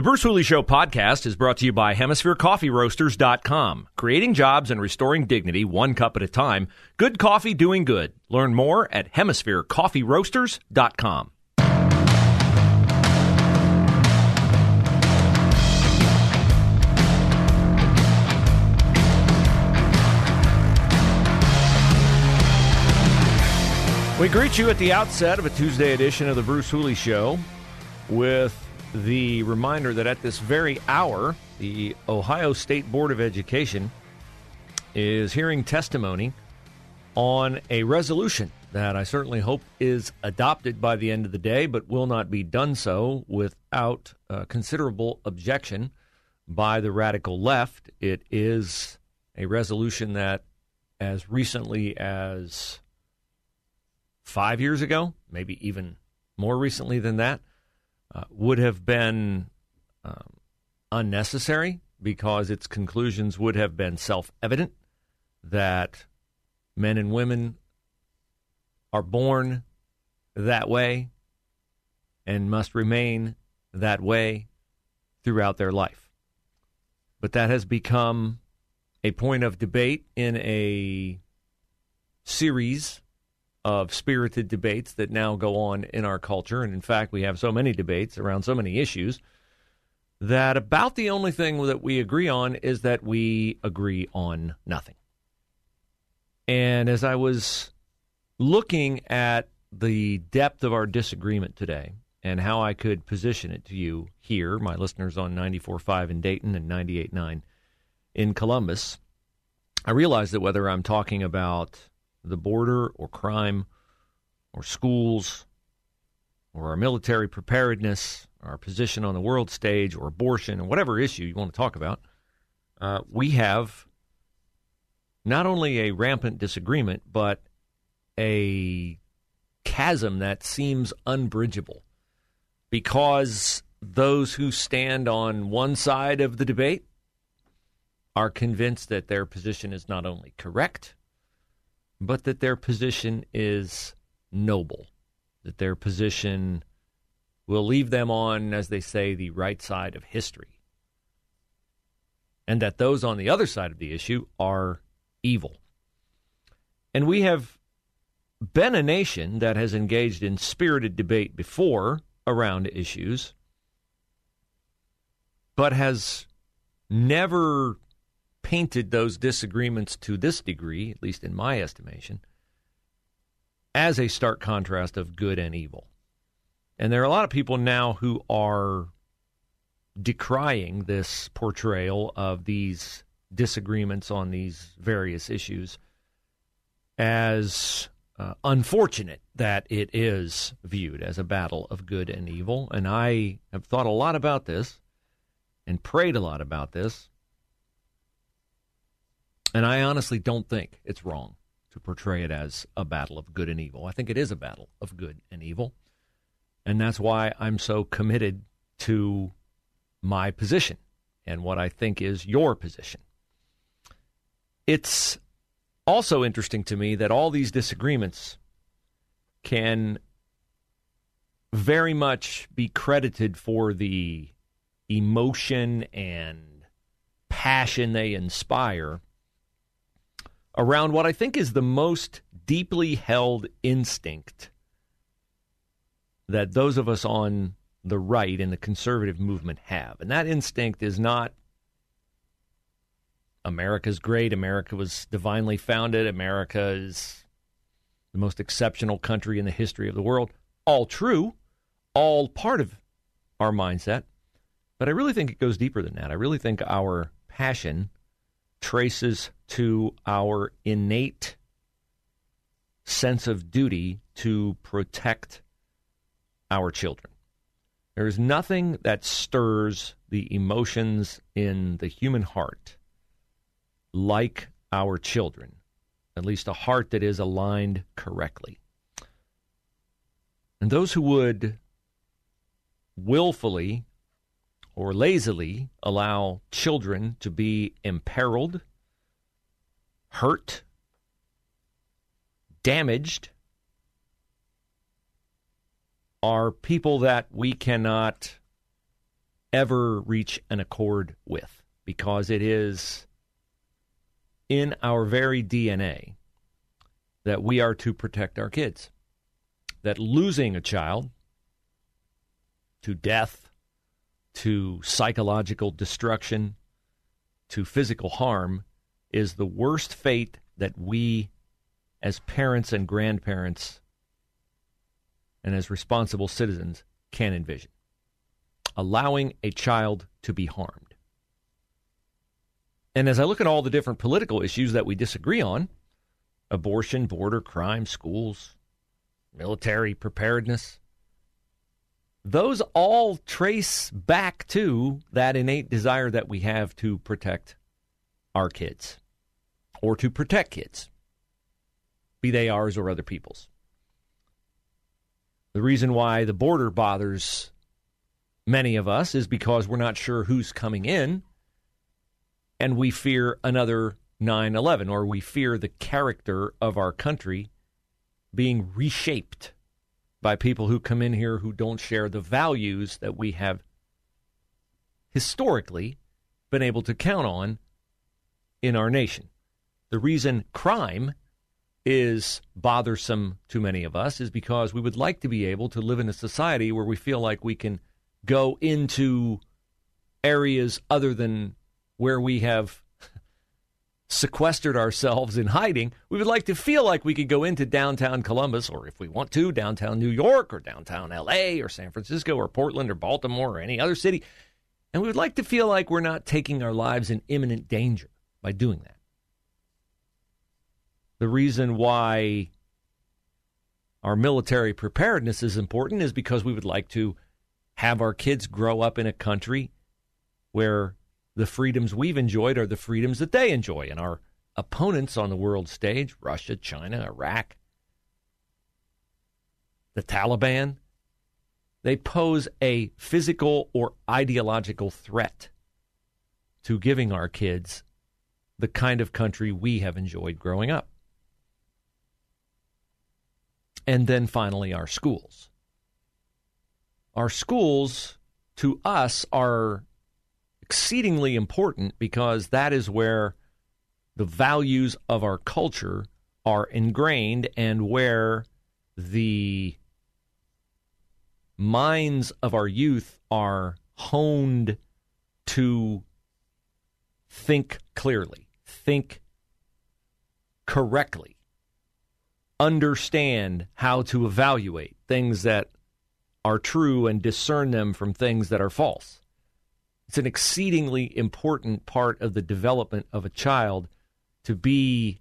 The Bruce Hooley Show podcast is brought to you by HemisphereCoffeeRoasters.com. Creating jobs and restoring dignity one cup at a time. Good coffee doing good. Learn more at HemisphereCoffeeRoasters.com. We greet you at the outset of a Tuesday edition of the Bruce Hooley Show with the reminder that at this very hour, the Ohio State Board of Education is hearing testimony on a resolution that I certainly hope is adopted by the end of the day, but will not be done so without uh, considerable objection by the radical left. It is a resolution that, as recently as five years ago, maybe even more recently than that, uh, would have been um, unnecessary because its conclusions would have been self evident that men and women are born that way and must remain that way throughout their life. But that has become a point of debate in a series of spirited debates that now go on in our culture. And in fact, we have so many debates around so many issues that about the only thing that we agree on is that we agree on nothing. And as I was looking at the depth of our disagreement today and how I could position it to you here, my listeners on 94.5 in Dayton and 98.9 in Columbus, I realized that whether I'm talking about the border or crime or schools or our military preparedness, our position on the world stage or abortion or whatever issue you want to talk about, uh, we have not only a rampant disagreement, but a chasm that seems unbridgeable because those who stand on one side of the debate are convinced that their position is not only correct, but that their position is noble, that their position will leave them on, as they say, the right side of history, and that those on the other side of the issue are evil. And we have been a nation that has engaged in spirited debate before around issues, but has never painted those disagreements to this degree, at least in my estimation, as a stark contrast of good and evil. And there are a lot of people now who are decrying this portrayal of these disagreements on these various issues as uh, unfortunate that it is viewed as a battle of good and evil. And I have thought a lot about this and prayed a lot about this and I honestly don't think it's wrong to portray it as a battle of good and evil. I think it is a battle of good and evil. And that's why I'm so committed to my position and what I think is your position. It's also interesting to me that all these disagreements can very much be credited for the emotion and passion they inspire around what I think is the most deeply held instinct that those of us on the right in the conservative movement have. And that instinct is not America's great, America was divinely founded, America is the most exceptional country in the history of the world. All true, all part of our mindset. But I really think it goes deeper than that. I really think our passion traces to our innate sense of duty to protect our children. There is nothing that stirs the emotions in the human heart like our children, at least a heart that is aligned correctly. And those who would willfully or lazily allow children to be imperiled, hurt, damaged, are people that we cannot ever reach an accord with because it is in our very DNA that we are to protect our kids. That losing a child to death, to psychological destruction, to physical harm is the worst fate that we as parents and grandparents and as responsible citizens can envision. Allowing a child to be harmed. And as I look at all the different political issues that we disagree on abortion, border, crime, schools, military preparedness those all trace back to that innate desire that we have to protect our kids or to protect kids, be they ours or other people's. The reason why the border bothers many of us is because we're not sure who's coming in and we fear another 9 11 or we fear the character of our country being reshaped by people who come in here who don't share the values that we have historically been able to count on in our nation. The reason crime is bothersome to many of us is because we would like to be able to live in a society where we feel like we can go into areas other than where we have sequestered ourselves in hiding. We would like to feel like we could go into downtown Columbus, or if we want to, downtown New York, or downtown LA, or San Francisco, or Portland, or Baltimore, or any other city. And we would like to feel like we're not taking our lives in imminent danger by doing that the reason why our military preparedness is important is because we would like to have our kids grow up in a country where the freedoms we've enjoyed are the freedoms that they enjoy. And our opponents on the world stage Russia, China, Iraq, the Taliban they pose a physical or ideological threat to giving our kids the kind of country we have enjoyed growing up and then finally our schools. Our schools, to us, are exceedingly important because that is where the values of our culture are ingrained and where the minds of our youth are honed to think clearly, think correctly, understand how to evaluate things that are true and discern them from things that are false. It's an exceedingly important part of the development of a child to be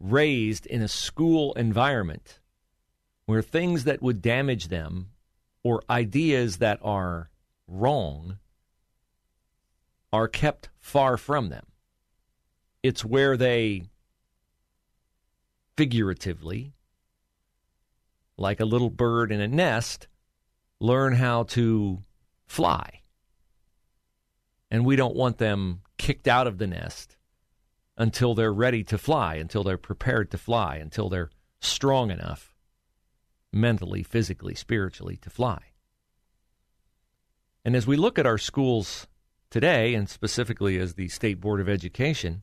raised in a school environment where things that would damage them or ideas that are wrong are kept far from them. It's where they figuratively, like a little bird in a nest, learn how to fly. And we don't want them kicked out of the nest until they're ready to fly, until they're prepared to fly, until they're strong enough mentally, physically, spiritually to fly. And as we look at our schools today, and specifically as the State Board of Education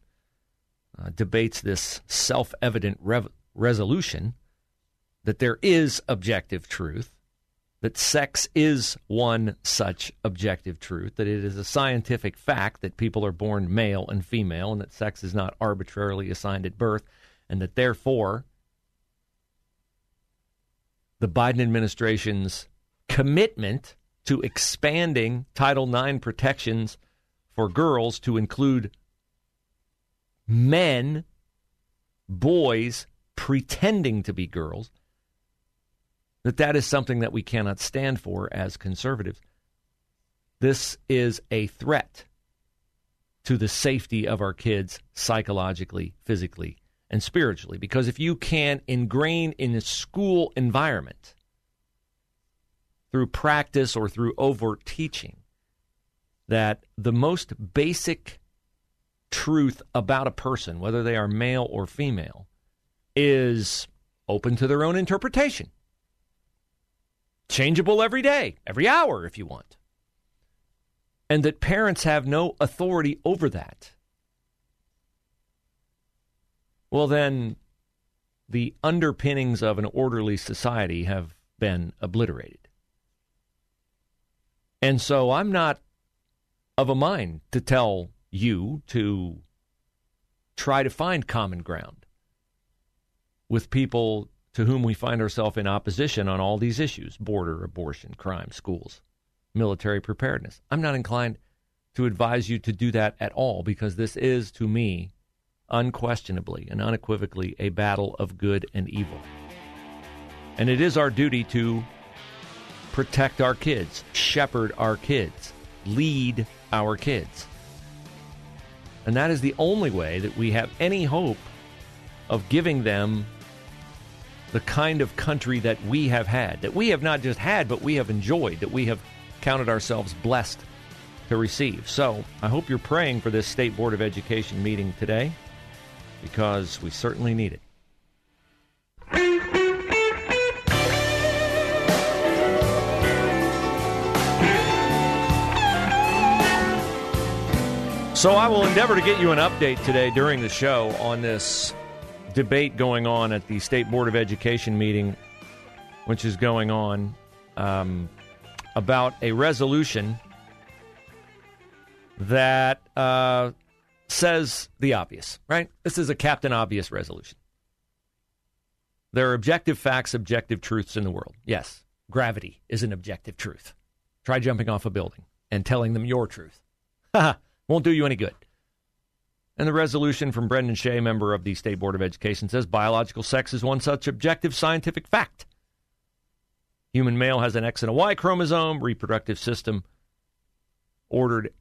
uh, debates this self evident rev- resolution that there is objective truth, that sex is one such objective truth, that it is a scientific fact that people are born male and female, and that sex is not arbitrarily assigned at birth, and that therefore the Biden administration's commitment to expanding Title IX protections for girls to include men, boys pretending to be girls, that that is something that we cannot stand for as conservatives. This is a threat to the safety of our kids psychologically, physically, and spiritually. Because if you can ingrain in a school environment through practice or through overt teaching that the most basic truth about a person, whether they are male or female, is open to their own interpretation. Changeable every day, every hour if you want and that parents have no authority over that, well, then the underpinnings of an orderly society have been obliterated. And so I'm not of a mind to tell you to try to find common ground with people to whom we find ourselves in opposition on all these issues border, abortion, crime, schools military preparedness. I'm not inclined to advise you to do that at all because this is, to me, unquestionably and unequivocally a battle of good and evil. And it is our duty to protect our kids, shepherd our kids, lead our kids. And that is the only way that we have any hope of giving them the kind of country that we have had, that we have not just had, but we have enjoyed, that we have counted ourselves blessed to receive. So I hope you're praying for this State Board of Education meeting today because we certainly need it. So I will endeavor to get you an update today during the show on this debate going on at the State Board of Education meeting, which is going on. Um, about a resolution that uh, says the obvious, right? This is a Captain Obvious resolution. There are objective facts, objective truths in the world. Yes, gravity is an objective truth. Try jumping off a building and telling them your truth. Ha! Won't do you any good. And the resolution from Brendan Shea, member of the State Board of Education, says biological sex is one such objective scientific fact. Human male has an X and a Y chromosome, reproductive system ordered.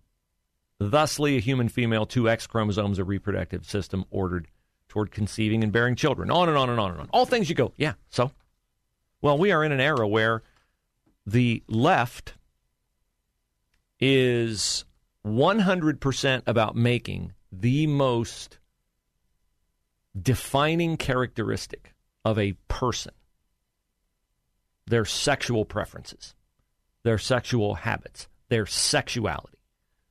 Thusly, a human female, two X chromosomes, a reproductive system ordered toward conceiving and bearing children. On and on and on and on. All things you go, yeah, so? Well, we are in an era where the left is 100% about making the most defining characteristic of a person their sexual preferences, their sexual habits, their sexuality.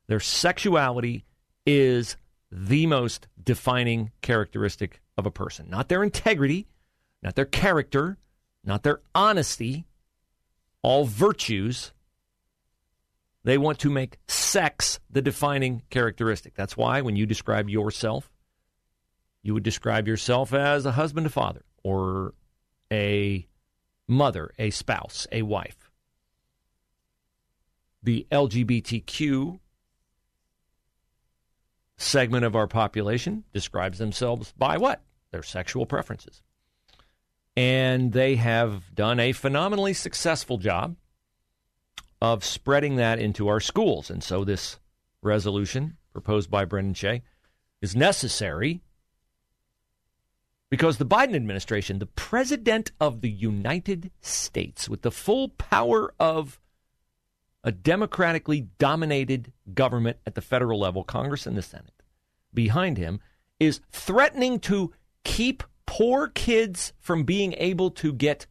Their sexuality is the most defining characteristic of a person, not their integrity, not their character, not their honesty, all virtues. They want to make sex the defining characteristic. That's why when you describe yourself, you would describe yourself as a husband, a father, or a mother, a spouse, a wife. The LGBTQ segment of our population describes themselves by what? Their sexual preferences. And they have done a phenomenally successful job of spreading that into our schools. And so this resolution proposed by Brendan Shea is necessary because the Biden administration, the president of the United States, with the full power of a democratically dominated government at the federal level, Congress and the Senate, behind him, is threatening to keep poor kids from being able to get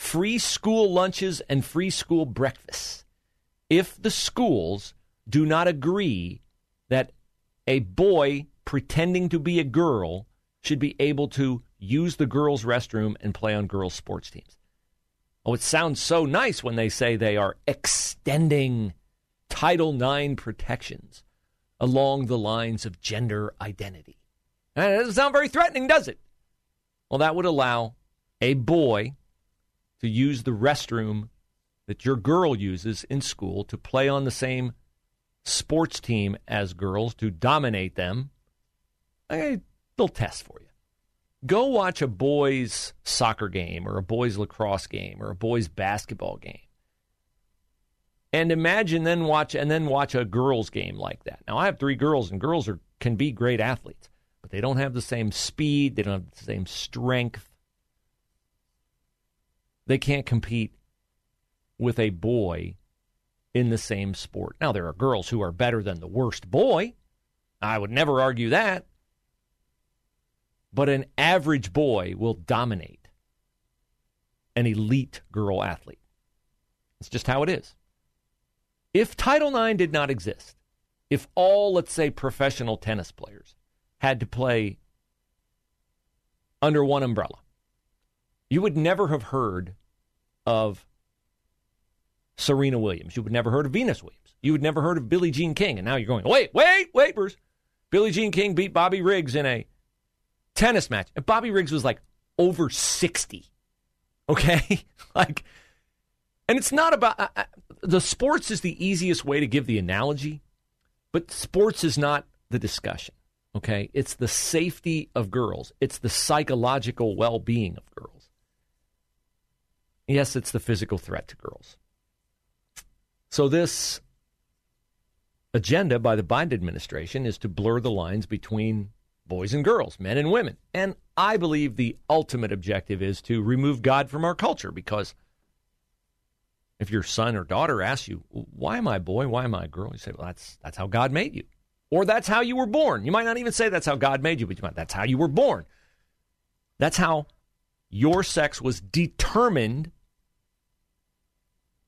free school lunches and free school breakfasts if the schools do not agree that a boy pretending to be a girl should be able to use the girls' restroom and play on girls' sports teams. Oh, it sounds so nice when they say they are extending Title IX protections along the lines of gender identity. That doesn't sound very threatening, does it? Well, that would allow a boy to use the restroom that your girl uses in school to play on the same sports team as girls, to dominate them. I little test for you. Go watch a boys' soccer game or a boys' lacrosse game or a boys' basketball game. And imagine then watch and then watch a girls' game like that. Now I have three girls, and girls are can be great athletes, but they don't have the same speed, they don't have the same strength. They can't compete with a boy in the same sport. Now, there are girls who are better than the worst boy. I would never argue that. But an average boy will dominate an elite girl athlete. It's just how it is. If Title IX did not exist, if all, let's say, professional tennis players had to play under one umbrella, you would never have heard of Serena Williams. You would never heard of Venus Williams. You would never heard of Billie Jean King. And now you're going, wait, wait, wait, Bruce. Billie Jean King beat Bobby Riggs in a tennis match. And Bobby Riggs was like over 60. Okay? like, and it's not about the sports is the easiest way to give the analogy, but sports is not the discussion. Okay? It's the safety of girls, it's the psychological well being of girls. Yes, it's the physical threat to girls. So, this agenda by the Biden administration is to blur the lines between boys and girls, men and women. And I believe the ultimate objective is to remove God from our culture because if your son or daughter asks you, why am I a boy? Why am I a girl? You say, well, that's, that's how God made you. Or that's how you were born. You might not even say that's how God made you, but you might, that's how you were born. That's how your sex was determined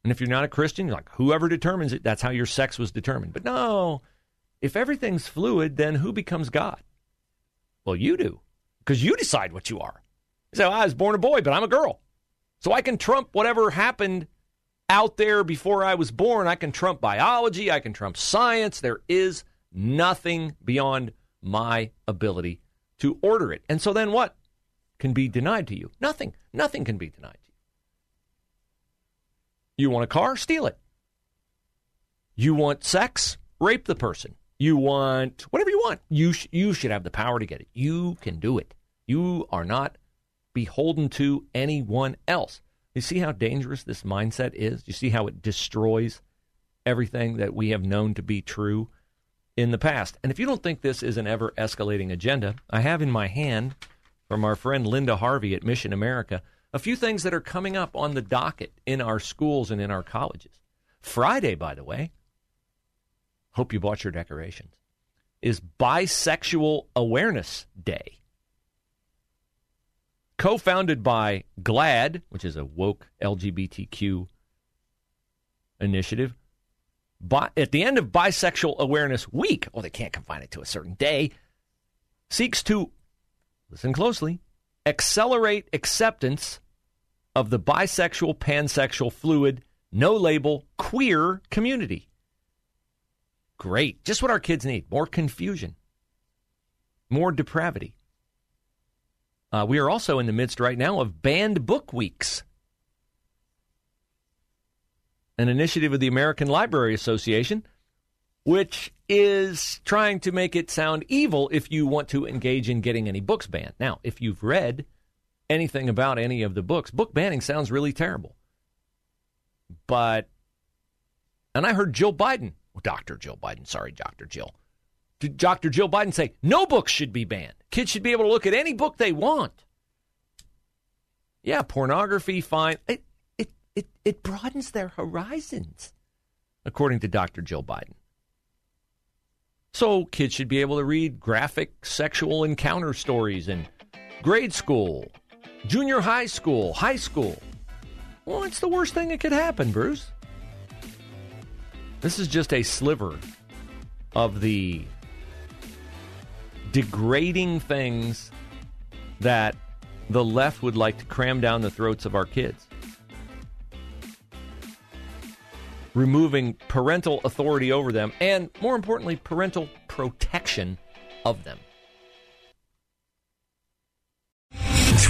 and if you're not a Christian, you're like, whoever determines it, that's how your sex was determined. But no, if everything's fluid, then who becomes God? Well, you do, because you decide what you are. Well, I was born a boy, but I'm a girl. So I can trump whatever happened out there before I was born. I can trump biology, I can trump science. There is nothing beyond my ability to order it. And so then what can be denied to you? Nothing. Nothing can be denied. You want a car? Steal it. You want sex? Rape the person. You want whatever you want. You, sh- you should have the power to get it. You can do it. You are not beholden to anyone else. You see how dangerous this mindset is? You see how it destroys everything that we have known to be true in the past. And if you don't think this is an ever escalating agenda, I have in my hand from our friend Linda Harvey at Mission America a few things that are coming up on the docket in our schools and in our colleges. Friday, by the way, hope you bought your decorations, is Bisexual Awareness Day. Co founded by GLAAD, which is a woke LGBTQ initiative, at the end of Bisexual Awareness Week, oh, they can't confine it to a certain day, seeks to, listen closely, accelerate acceptance of the bisexual, pansexual, fluid, no label, queer community. Great. Just what our kids need more confusion, more depravity. Uh, we are also in the midst right now of banned book weeks, an initiative of the American Library Association, which is trying to make it sound evil if you want to engage in getting any books banned. Now, if you've read anything about any of the books. Book banning sounds really terrible. But, and I heard Jill Biden, Dr. Jill Biden, sorry, Dr. Jill, Dr. Jill Biden say no books should be banned. Kids should be able to look at any book they want. Yeah, pornography, fine. It, it, it, it broadens their horizons, according to Dr. Jill Biden. So kids should be able to read graphic sexual encounter stories in grade school junior high school, high school. Well, it's the worst thing that could happen, Bruce. This is just a sliver of the degrading things that the left would like to cram down the throats of our kids. Removing parental authority over them, and more importantly, parental protection of them.